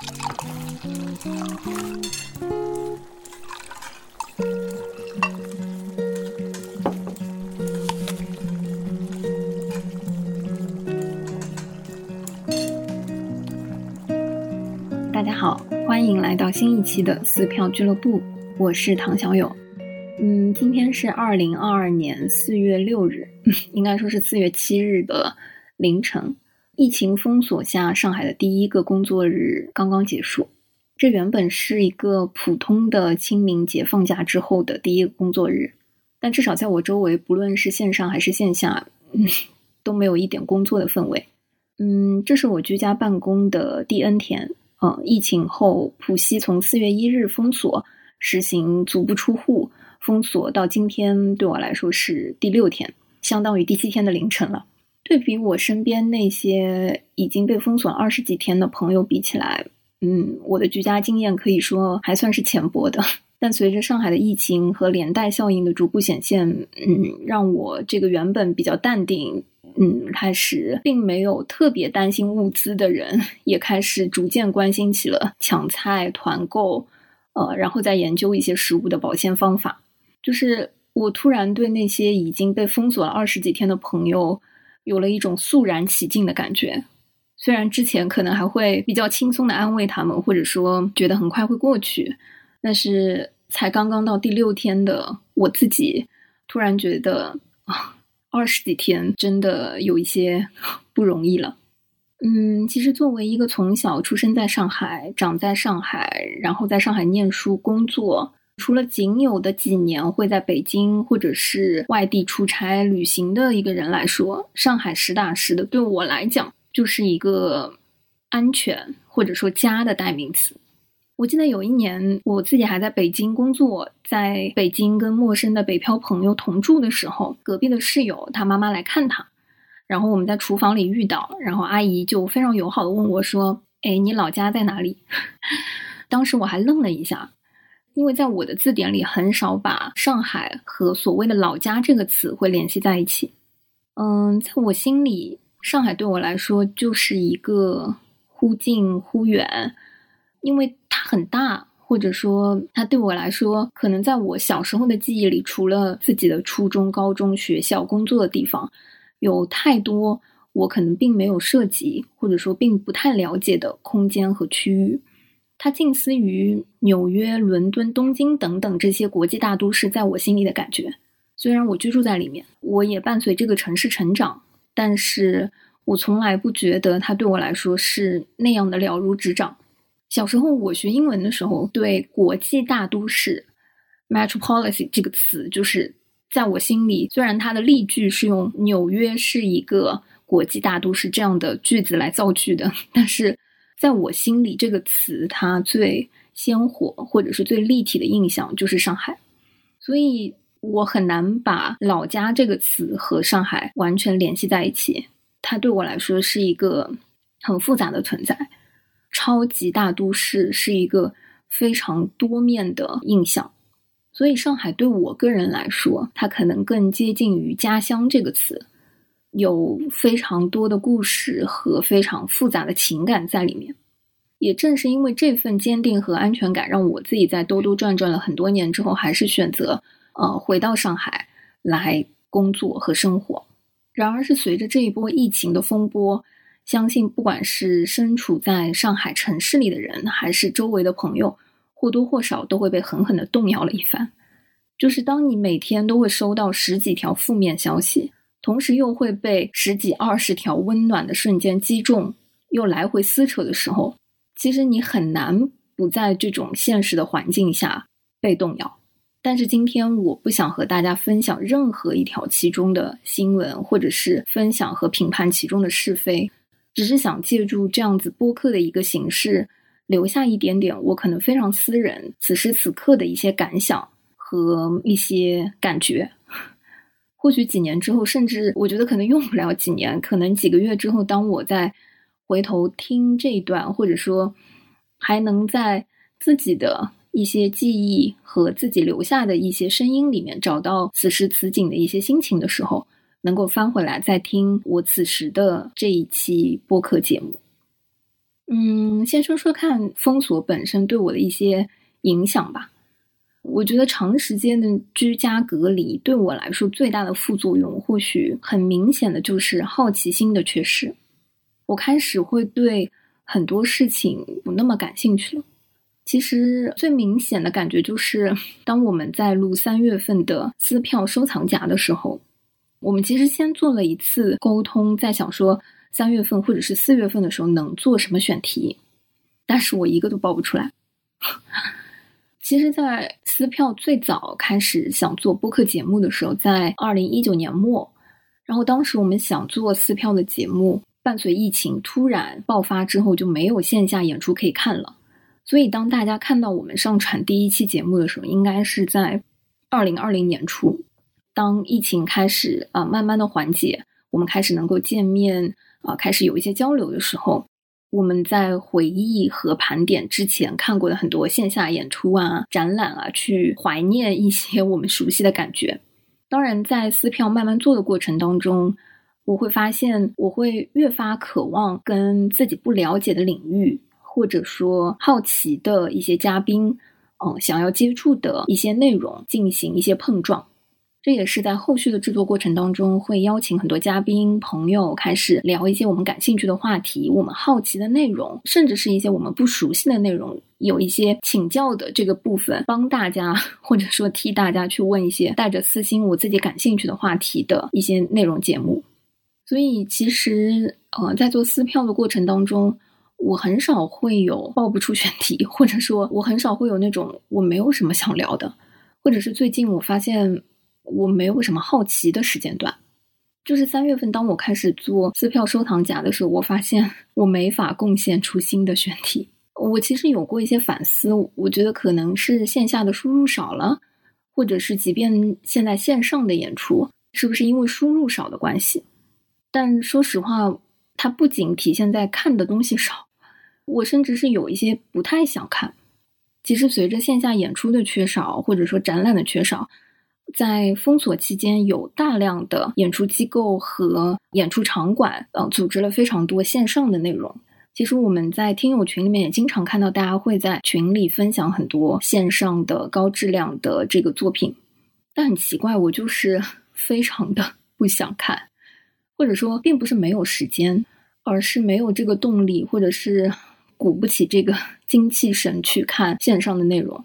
大家好，欢迎来到新一期的撕票俱乐部，我是唐小勇。嗯，今天是二零二二年四月六日，应该说是四月七日的凌晨。疫情封锁下，上海的第一个工作日刚刚结束。这原本是一个普通的清明节放假之后的第一个工作日，但至少在我周围，不论是线上还是线下，嗯，都没有一点工作的氛围。嗯，这是我居家办公的第 N 天。嗯，疫情后，浦西从四月一日封锁，实行足不出户封锁，到今天对我来说是第六天，相当于第七天的凌晨了。对比我身边那些已经被封锁二十几天的朋友比起来，嗯，我的居家经验可以说还算是浅薄的。但随着上海的疫情和连带效应的逐步显现，嗯，让我这个原本比较淡定。嗯，开始并没有特别担心物资的人，也开始逐渐关心起了抢菜、团购，呃，然后再研究一些食物的保鲜方法。就是我突然对那些已经被封锁了二十几天的朋友，有了一种肃然起敬的感觉。虽然之前可能还会比较轻松的安慰他们，或者说觉得很快会过去，但是才刚刚到第六天的我自己，突然觉得啊。二十几天真的有一些不容易了。嗯，其实作为一个从小出生在上海、长在上海，然后在上海念书、工作，除了仅有的几年会在北京或者是外地出差旅行的一个人来说，上海实打实的对我来讲就是一个安全或者说家的代名词。我记得有一年，我自己还在北京工作，在北京跟陌生的北漂朋友同住的时候，隔壁的室友他妈妈来看他，然后我们在厨房里遇到，然后阿姨就非常友好的问我说：“哎，你老家在哪里？” 当时我还愣了一下，因为在我的字典里很少把上海和所谓的老家这个词会联系在一起。嗯，在我心里，上海对我来说就是一个忽近忽远。因为它很大，或者说它对我来说，可能在我小时候的记忆里，除了自己的初中、高中、学校、工作的地方，有太多我可能并没有涉及，或者说并不太了解的空间和区域。它近似于纽约、伦敦、东京等等这些国际大都市，在我心里的感觉。虽然我居住在里面，我也伴随这个城市成长，但是我从来不觉得它对我来说是那样的了如指掌。小时候我学英文的时候，对国际大都市 （metropolis） 这个词，就是在我心里，虽然它的例句是用纽约是一个国际大都市这样的句子来造句的，但是在我心里，这个词它最鲜活或者是最立体的印象就是上海，所以我很难把老家这个词和上海完全联系在一起。它对我来说是一个很复杂的存在。超级大都市是一个非常多面的印象，所以上海对我个人来说，它可能更接近于家乡这个词，有非常多的故事和非常复杂的情感在里面。也正是因为这份坚定和安全感，让我自己在兜兜转转了很多年之后，还是选择呃回到上海来工作和生活。然而，是随着这一波疫情的风波。相信不管是身处在上海城市里的人，还是周围的朋友，或多或少都会被狠狠地动摇了一番。就是当你每天都会收到十几条负面消息，同时又会被十几二十条温暖的瞬间击中，又来回撕扯的时候，其实你很难不在这种现实的环境下被动摇。但是今天我不想和大家分享任何一条其中的新闻，或者是分享和评判其中的是非。只是想借助这样子播客的一个形式，留下一点点我可能非常私人、此时此刻的一些感想和一些感觉。或许几年之后，甚至我觉得可能用不了几年，可能几个月之后，当我在回头听这一段，或者说还能在自己的一些记忆和自己留下的一些声音里面找到此时此景的一些心情的时候。能够翻回来再听我此时的这一期播客节目，嗯，先说说看封锁本身对我的一些影响吧。我觉得长时间的居家隔离对我来说最大的副作用，或许很明显的就是好奇心的缺失。我开始会对很多事情不那么感兴趣了。其实最明显的感觉就是，当我们在录三月份的撕票收藏夹的时候，我们其实先做了一次沟通，在想说三月份或者是四月份的时候能做什么选题，但是我一个都报不出来。其实，在撕票最早开始想做播客节目的时候，在二零一九年末，然后当时我们想做撕票的节目，伴随疫情突然爆发之后，就没有线下演出可以看了。所以，当大家看到我们上传第一期节目的时候，应该是在二零二零年初，当疫情开始啊慢慢的缓解，我们开始能够见面啊，开始有一些交流的时候。我们在回忆和盘点之前看过的很多线下演出啊、展览啊，去怀念一些我们熟悉的感觉。当然，在撕票慢慢做的过程当中，我会发现我会越发渴望跟自己不了解的领域，或者说好奇的一些嘉宾，嗯，想要接触的一些内容进行一些碰撞。这也是在后续的制作过程当中，会邀请很多嘉宾朋友，开始聊一些我们感兴趣的话题，我们好奇的内容，甚至是一些我们不熟悉的内容，有一些请教的这个部分，帮大家或者说替大家去问一些带着私心我自己感兴趣的话题的一些内容节目。所以其实呃，在做撕票的过程当中，我很少会有报不出选题，或者说我很少会有那种我没有什么想聊的，或者是最近我发现。我没有什么好奇的时间段，就是三月份，当我开始做撕票收藏夹的时候，我发现 我没法贡献出新的选题。我其实有过一些反思，我觉得可能是线下的输入少了，或者是即便现在线上的演出，是不是因为输入少的关系？但说实话，它不仅体现在看的东西少，我甚至是有一些不太想看。其实随着线下演出的缺少，或者说展览的缺少。在封锁期间，有大量的演出机构和演出场馆，呃，组织了非常多线上的内容。其实我们在听友群里面也经常看到，大家会在群里分享很多线上的高质量的这个作品。但很奇怪，我就是 非常的 不想看，或者说并不是没有时间，而是没有这个动力，或者是鼓不起这个 精气神去看线上的内容。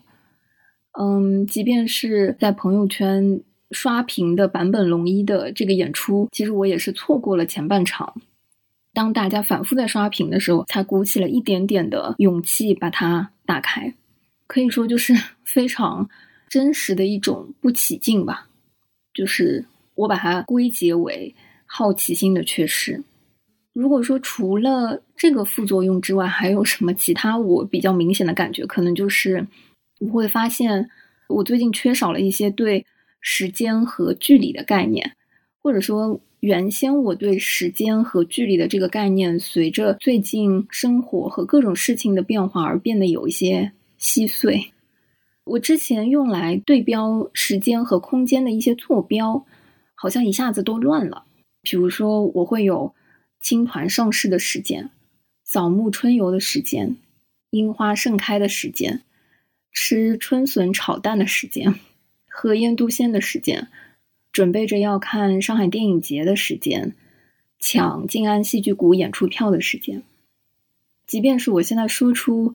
嗯，即便是在朋友圈刷屏的坂本龙一的这个演出，其实我也是错过了前半场。当大家反复在刷屏的时候，才鼓起了一点点的勇气把它打开。可以说，就是 非常真实的一种不起劲吧。就是我把它归结为好奇心的缺失。如果说除了这个副作用之外，还有什么其他我比较明显的感觉，可能就是。我会发现，我最近缺少了一些对时间和距离的概念，或者说，原先我对时间和距离的这个概念，随着最近生活和各种事情的变化而变得有一些稀碎。我之前用来对标时间和空间的一些坐标，好像一下子都乱了。比如说，我会有青团上市的时间、扫墓春游的时间、樱花盛开的时间。吃春笋炒蛋的时间，喝腌笃鲜的时间，准备着要看上海电影节的时间，抢静安戏剧谷演出票的时间。即便是我现在说出，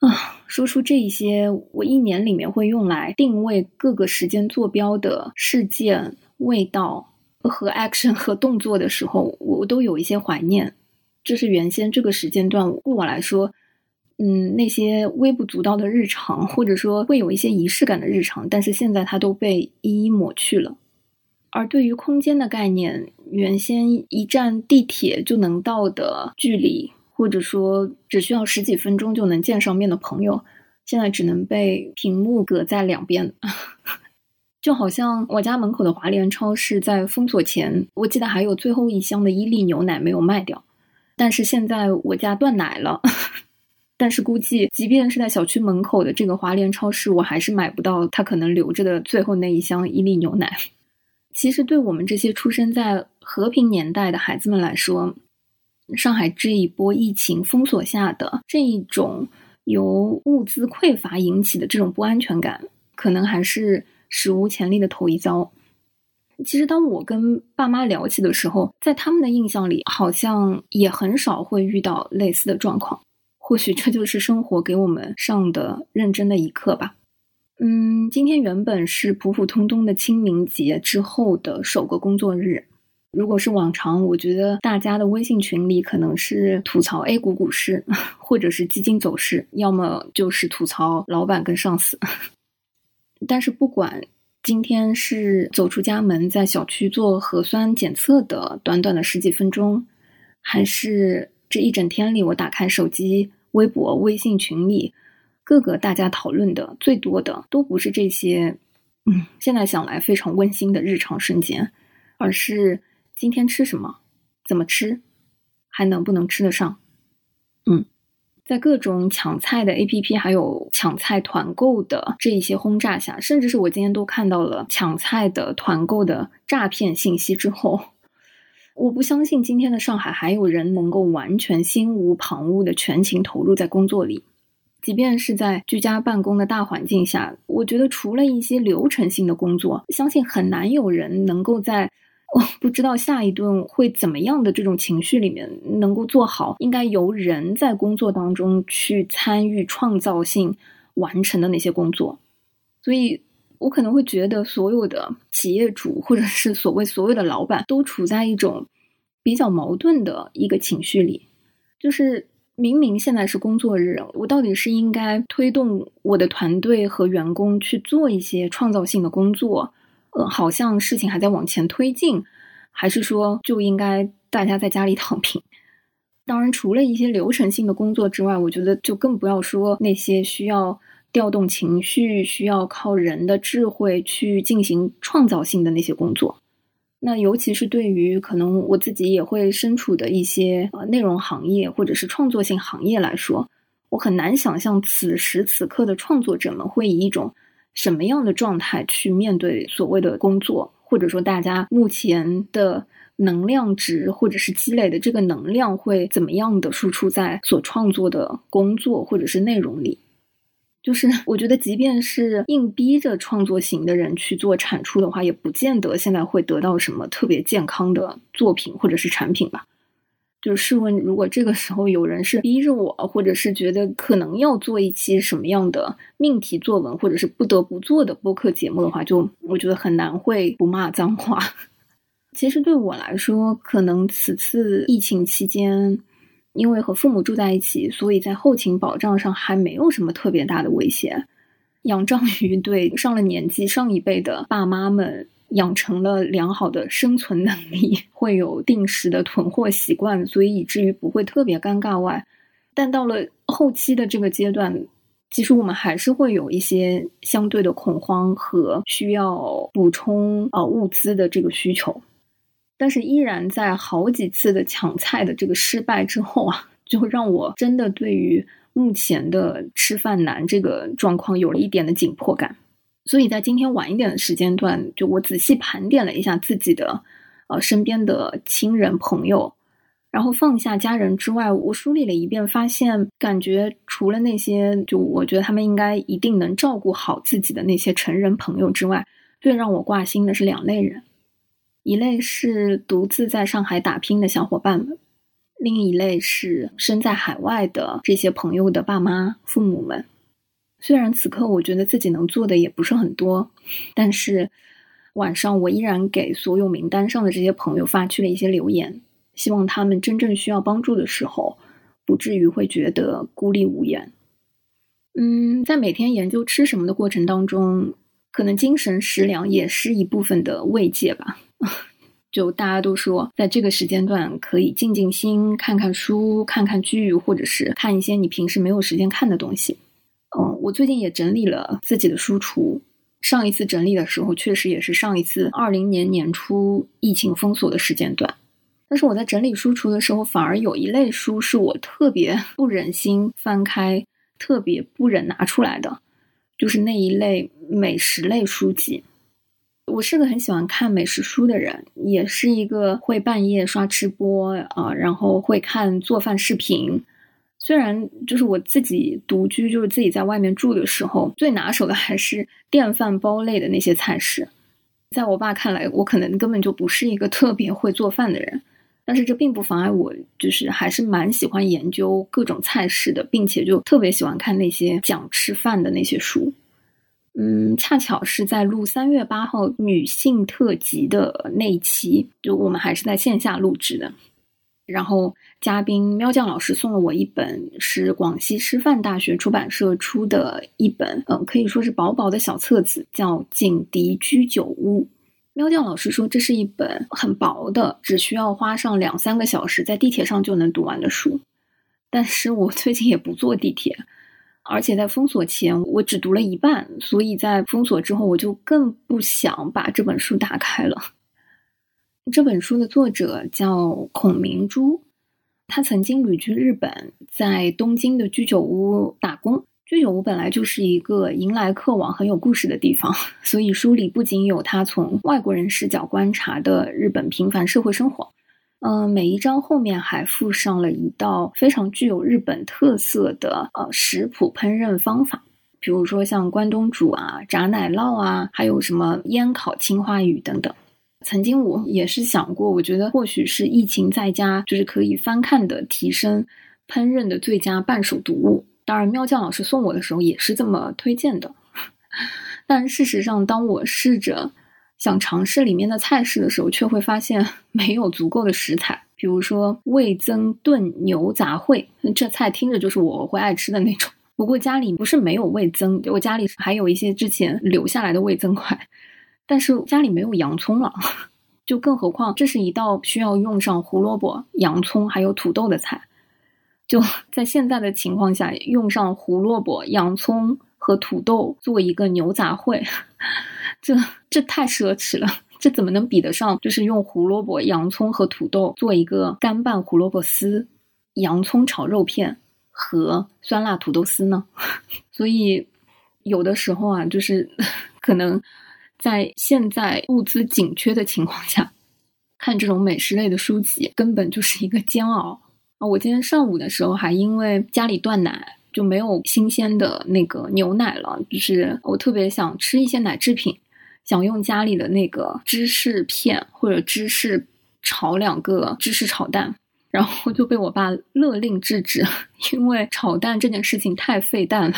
啊，说出这一些，我一年里面会用来定位各个时间坐标的事件、味道和 action 和动作的时候，我都有一些怀念。这是原先这个时间段，对我来说。嗯，那些微不足道的日常，或者说会有一些仪式感的日常，但是现在它都被一一抹去了。而对于空间的概念，原先一站地铁就能到的距离，或者说只需要十几分钟就能见上面的朋友，现在只能被屏幕隔在两边。就好像我家门口的华联超市在封锁前，我记得还有最后一箱的伊利牛奶没有卖掉，但是现在我家断奶了。但是估计，即便是在小区门口的这个华联超市，我还是买不到他可能留着的最后那一箱伊利牛奶。其实，对我们这些出生在和平年代的孩子们来说，上海这一波疫情封锁下的这一种由物资匮乏引起的这种不安全感，可能还是史无前例的头一遭。其实，当我跟爸妈聊起的时候，在他们的印象里，好像也很少会遇到类似的状况。或许这就是生活给我们上的认真的一课吧。嗯，今天原本是普普通通的清明节之后的首个工作日。如果是往常，我觉得大家的微信群里可能是吐槽 A 股股市，或者是基金走势，要么就是吐槽老板跟上司。但是不管。今天是走出家门，在小区做核酸检测的短短的十几分钟，还是这一整天里，我打开手机、微博、微信群里，各个大家讨论的最多的，都不是这些，嗯，现在想来非常温馨的日常瞬间，而是今天吃什么，怎么吃，还能不能吃得上，嗯。在各种抢菜的 APP，还有抢菜团购的这一些轰炸下，甚至是我今天都看到了抢菜的团购的诈骗信息之后，我不相信今天的上海还有人能够完全心无旁骛的全情投入在工作里。即便是在居家办公的大环境下，我觉得除了一些流程性的工作，相信很难有人能够在。我不知道下一顿会怎么样的这种情绪里面能够做好，应该由人在工作当中去参与创造性完成的那些工作，所以我可能会觉得所有的企业主或者是所谓所有的老板都处在一种比较矛盾的一个情绪里，就是明明现在是工作日，我到底是应该推动我的团队和员工去做一些创造性的工作。呃，好像事情还在往前推进，还是说就应该大家在家里躺平？当然，除了一些流程性的工作之外，我觉得就更不要说那些需要调动情绪、需要靠人的智慧去进行创造性的那些工作。那尤其是对于可能我自己也会身处的一些呃内容行业或者是创作性行业来说，我很难想象此时此刻的创作者们会以一种。什么样的状态去面对所谓的工作，或者说大家目前的能量值，或者是积累的这个能量会怎么样的输出在所创作的工作或者是内容里？就是 我觉得，即便是硬逼着创作型的人去做产出的话，也不见得现在会得到什么特别健康的作品或者是产品吧。就试问，如果这个时候有人是逼着我，或者是觉得可能要做一期什么样的命题作文，或者是不得不做的播客节目的话，就我觉得很难会不骂脏话。其实对我来说，可能此次疫情期间，因为和父母住在一起，所以在后勤保障上还没有什么特别大的威胁。仰仗于对上了年纪、上一辈的爸妈们。养成了良好的生存能力，会有定时的囤货习惯，所以以至于不会特别尴尬。外，但到了后期的这个阶段，其实我们还是会有一些相对的恐慌和需要补充啊物资的这个需求。但是依然在好几次的抢菜的这个失败之后啊，就让我真的对于目前的吃饭难这个状况有了一点的紧迫感。所以在今天晚一点的时间段，就我仔细盘点了一下自己的，呃，身边的亲人朋友，然后放下家人之外，我梳理了一遍，发现感觉除了那些就我觉得他们应该一定能照顾好自己的那些成人朋友之外，最让我挂心的是两类人，一类是独自在上海打拼的小伙伴们，另一类是身在海外的这些朋友的爸妈、父母们。虽然此刻我觉得自己能做的也不是很多，但是晚上我依然给所有名单上的这些朋友发去了一些留言，希望他们真正需要帮助的时候，不至于会觉得孤立无援。嗯，在每天研究吃什么的过程当中，可能精神食粮也是一部分的慰藉吧。就大家都说，在这个时间段可以静静心，看看书，看看剧，或者是看一些你平时没有时间看的东西。嗯，我最近也整理了自己的书橱。上一次整理的时候，确实也是上一次二零年年初疫情封锁的时间段。但是我在整理书橱的时候，反而有一类书是我特别不忍心翻开、特别不忍拿出来的，就是那一类美食类书籍。我是个很喜欢看美食书的人，也是一个会半夜刷吃播啊，然后会看做饭视频。虽然就是我自己独居，就是自己在外面住的时候，最拿手的还是电饭煲类的那些菜式。在我爸看来，我可能根本就不是一个特别会做饭的人，但是这并不妨碍我，就是还是蛮喜欢研究各种菜式的，并且就特别喜欢看那些讲吃饭的那些书。嗯，恰巧是在录三月八号女性特辑的那一期，就我们还是在线下录制的。然后嘉宾喵酱老师送了我一本是广西师范大学出版社出的一本，嗯，可以说是薄薄的小册子，叫《警笛居酒屋》。喵酱老师说这是一本很薄的，只需要花上两三个小时在地铁上就能读完的书。但是我最近也不坐地铁。而且在封锁前，我只读了一半，所以在封锁之后，我就更不想把这本书打开了。这本书的作者叫孔明珠，他曾经旅居日本，在东京的居酒屋打工。居酒屋本来就是一个迎来客往、很有故事的地方，所以书里不仅有他从外国人视角观察的日本平凡社会生活。嗯，每一张后面还附上了一道非常具有日本特色的呃食谱烹饪方法，比如说像关东煮啊、炸奶酪啊，还有什么烟烤青花鱼等等。曾经我也是想过，我觉得或许是疫情在家，就是可以翻看的提升烹饪的最佳伴手读物。当然，喵酱老师送我的时候也是这么推荐的。但事实上，当我试着。想尝试里面的菜式的时候，却会发现 没有足够的食材。比如说味增炖牛杂烩，这菜听着就是我会爱吃的那种。不过家里不是没有味增，我家里还有一些之前留下来的味增块，但是家里没有洋葱了。就更何况这是一道需要用上胡萝卜、洋葱还有土豆的菜。就 在现在的情况下，用上胡萝卜、洋葱和土豆做一个牛杂烩。这这太奢侈了，这怎么能比得上就是用胡萝卜、洋葱和土豆做一个干拌胡萝卜丝、洋葱炒肉片和酸辣土豆丝呢？所以有的时候啊，就是 可能在现在物资紧缺的情况下，看这种美食类的书籍根本就是一个煎熬啊！我今天上午的时候还因为家里断奶，就没有新鲜的那个牛奶了，就是我特别想吃一些奶制品。想用家里的那个芝士片或者芝士炒两个芝士炒蛋，然后就被我爸勒令制止，因为炒蛋这件事情太费蛋了，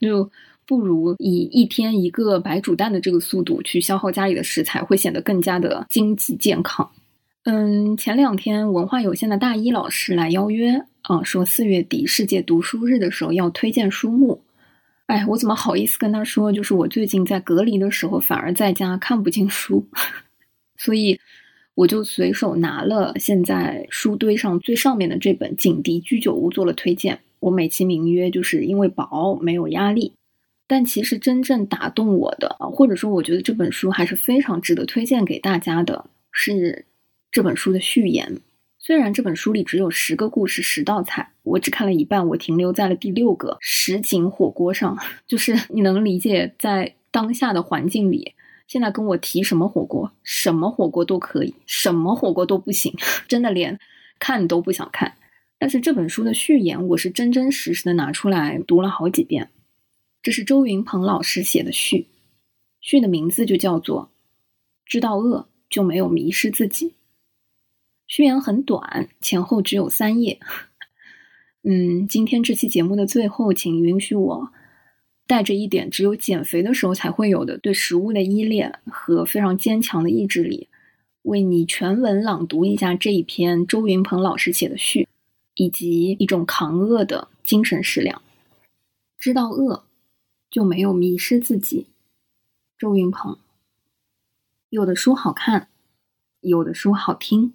就不如以一天一个白煮蛋的这个速度去消耗家里的食材，会显得更加的经济健康。嗯，前两天文化有限的大一老师来邀约啊，说四月底世界读书日的时候要推荐书目。哎，我怎么好意思跟他说？就是我最近在隔离的时候，反而在家看不进书，所以我就随手拿了现在书堆上最上面的这本《警笛居酒屋》做了推荐。我美其名曰就是因为薄，没有压力。但其实真正打动我的，或者说我觉得这本书还是非常值得推荐给大家的，是这本书的序言。虽然这本书里只有十个故事、十道菜，我只看了一半，我停留在了第六个什锦火锅上。就是你能理解，在当下的环境里，现在跟我提什么火锅，什么火锅都可以，什么火锅都不行，真的连看都不想看。但是这本书的序言，我是真真实实的拿出来读了好几遍。这是周云鹏老师写的序，序的名字就叫做“知道饿就没有迷失自己”。序言很短，前后只有三页。嗯，今天这期节目的最后，请允许我带着一点只有减肥的时候才会有的对食物的依恋和非常坚强的意志力，为你全文朗读一下这一篇周云鹏老师写的序，以及一种抗饿的精神食粮。知道饿，就没有迷失自己。周云鹏，有的书好看，有的书好听。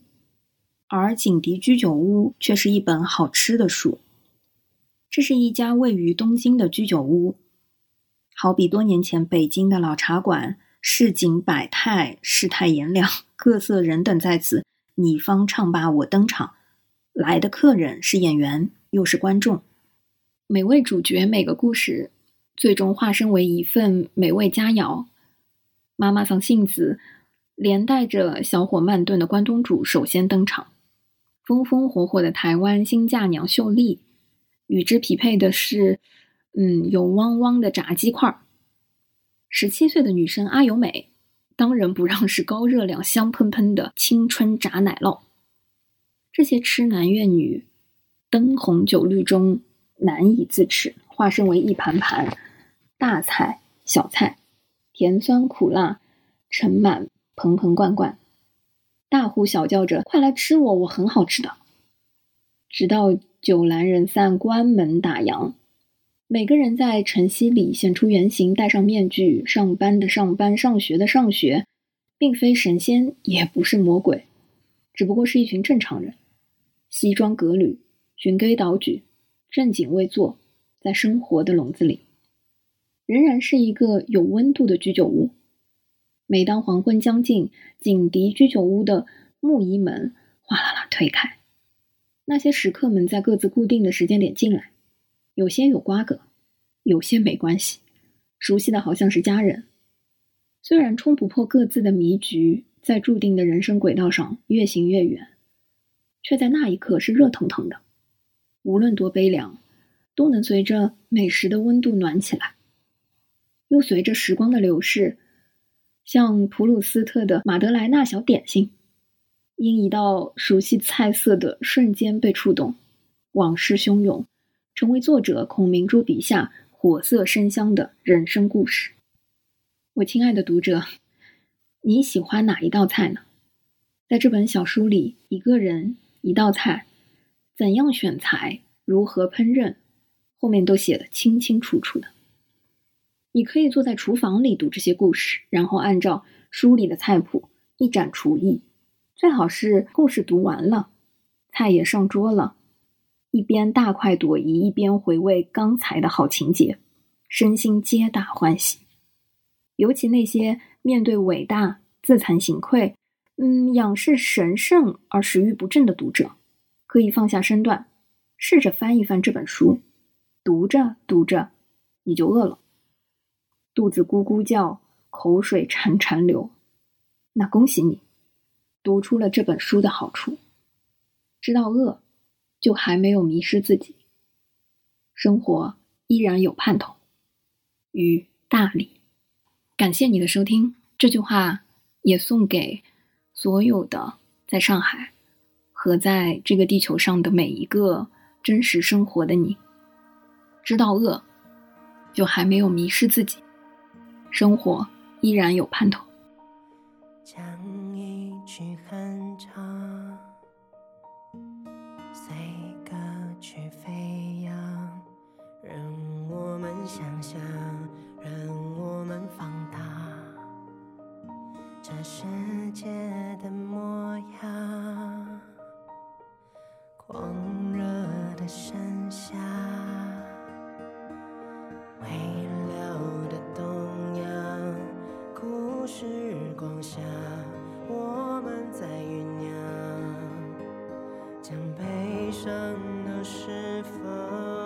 而景迪居酒屋却是一本好吃的书。这是一家位于东京的居酒屋，好比多年前北京的老茶馆，市井百态，世态炎凉，各色人等在此，你方唱罢我登场。来的客人是演员，又是观众。每位主角，每个故事，最终化身为一份美味佳肴。妈妈桑幸子连带着小火慢炖的关东煮首先登场，风风火火的台湾新嫁娘秀丽，与之匹配的是，嗯，有汪汪的炸鸡块儿。十七岁的女生阿由美，当仁不让是高热量、香喷喷的青春炸奶酪。这些痴男怨女，灯红酒绿中难以自持，化身为一盘盘大菜、小菜，甜酸苦辣，盛满盆盆罐罐，大呼小叫着：“快来吃我，我很好吃的！”直到酒阑人散，关门打烊。每个人在晨曦里显出原形，戴上面具，上班的上班，上学的上学，并非神仙，也不是魔鬼，只不过是一群正常人，西装革履，循规蹈矩，正襟危坐，在生活的笼子里，仍然是一个有温度的居酒屋。每当黄昏将近，警笛居酒屋的木衣门哗啦啦推开，那些食客们在各自固定的时间点进来。有些有瓜葛，有些没关系，熟悉的好像是家人。虽然冲不破各自的迷局，在注定的人生轨道上越行越远，却在那一刻是热腾腾的。无论多悲凉，都能随着美食的温度暖起来，又随着时光的流逝，像普鲁斯特的马德莱纳小点心，因一道熟悉菜色的瞬间被触动，往事汹涌。成为作者孔明珠笔下火色生香的人生故事。我亲爱的读者，你喜欢哪一道菜呢？在这本小书里，一个人一道菜，怎样选材，如何烹饪，后面都写的清清楚楚的。你可以坐在厨房里读这些故事，然后按照书里的菜谱一展厨艺。最好是故事读完了，菜也上桌了。一边大快朵颐，一边回味刚才的好情节，身心皆大欢喜。尤其那些面对伟大自惭形愧、嗯仰视神圣而食欲不振的读者，可以放下身段，试着翻一翻这本书。读着读着，你就饿了，肚子咕咕叫，口水潺潺流。那恭喜你，读出了这本书的好处，知道饿。就还没有迷失自己，生活依然有盼头与大理。感谢你的收听，这句话也送给所有的在上海和在这个地球上的每一个真实生活的你。知道饿，就还没有迷失自己，生活依然有盼头。一曲哼唱。时光下，我们在酝酿。将悲伤都释放。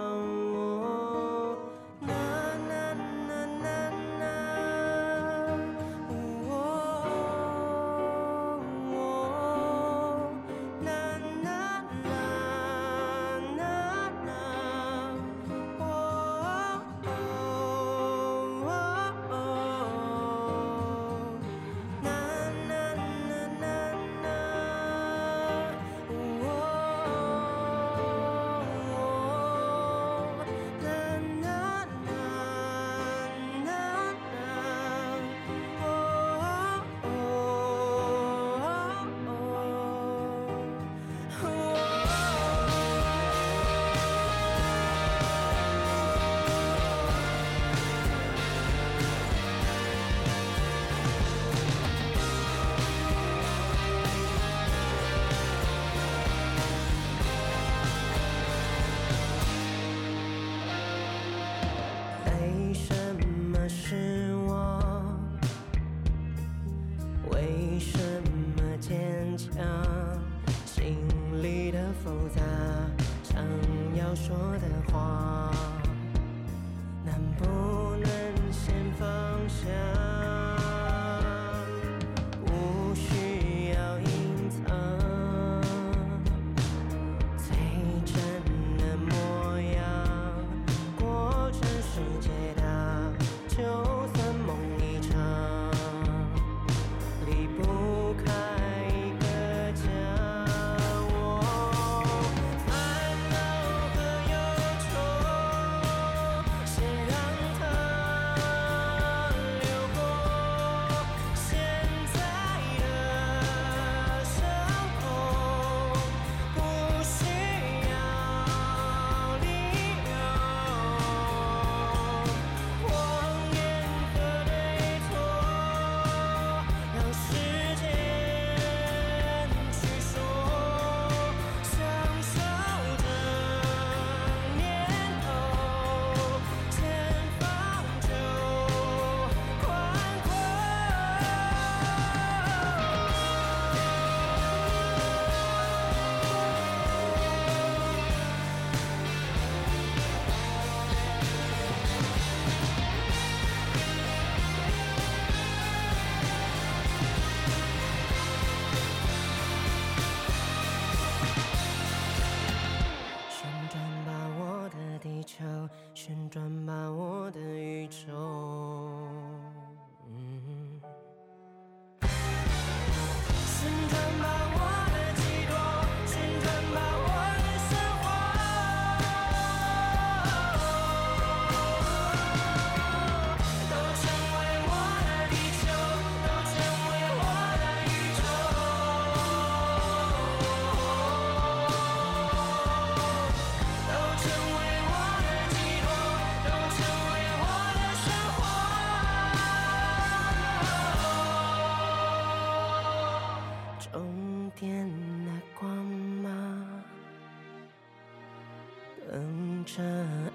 这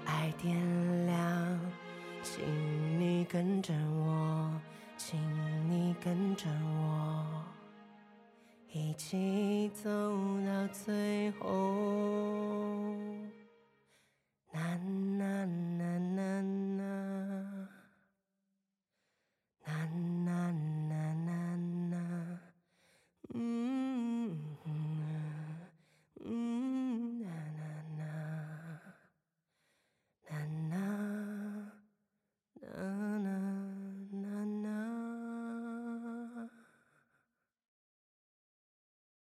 爱点亮，请你跟着我，请你跟着我，一起走到最后。难难难。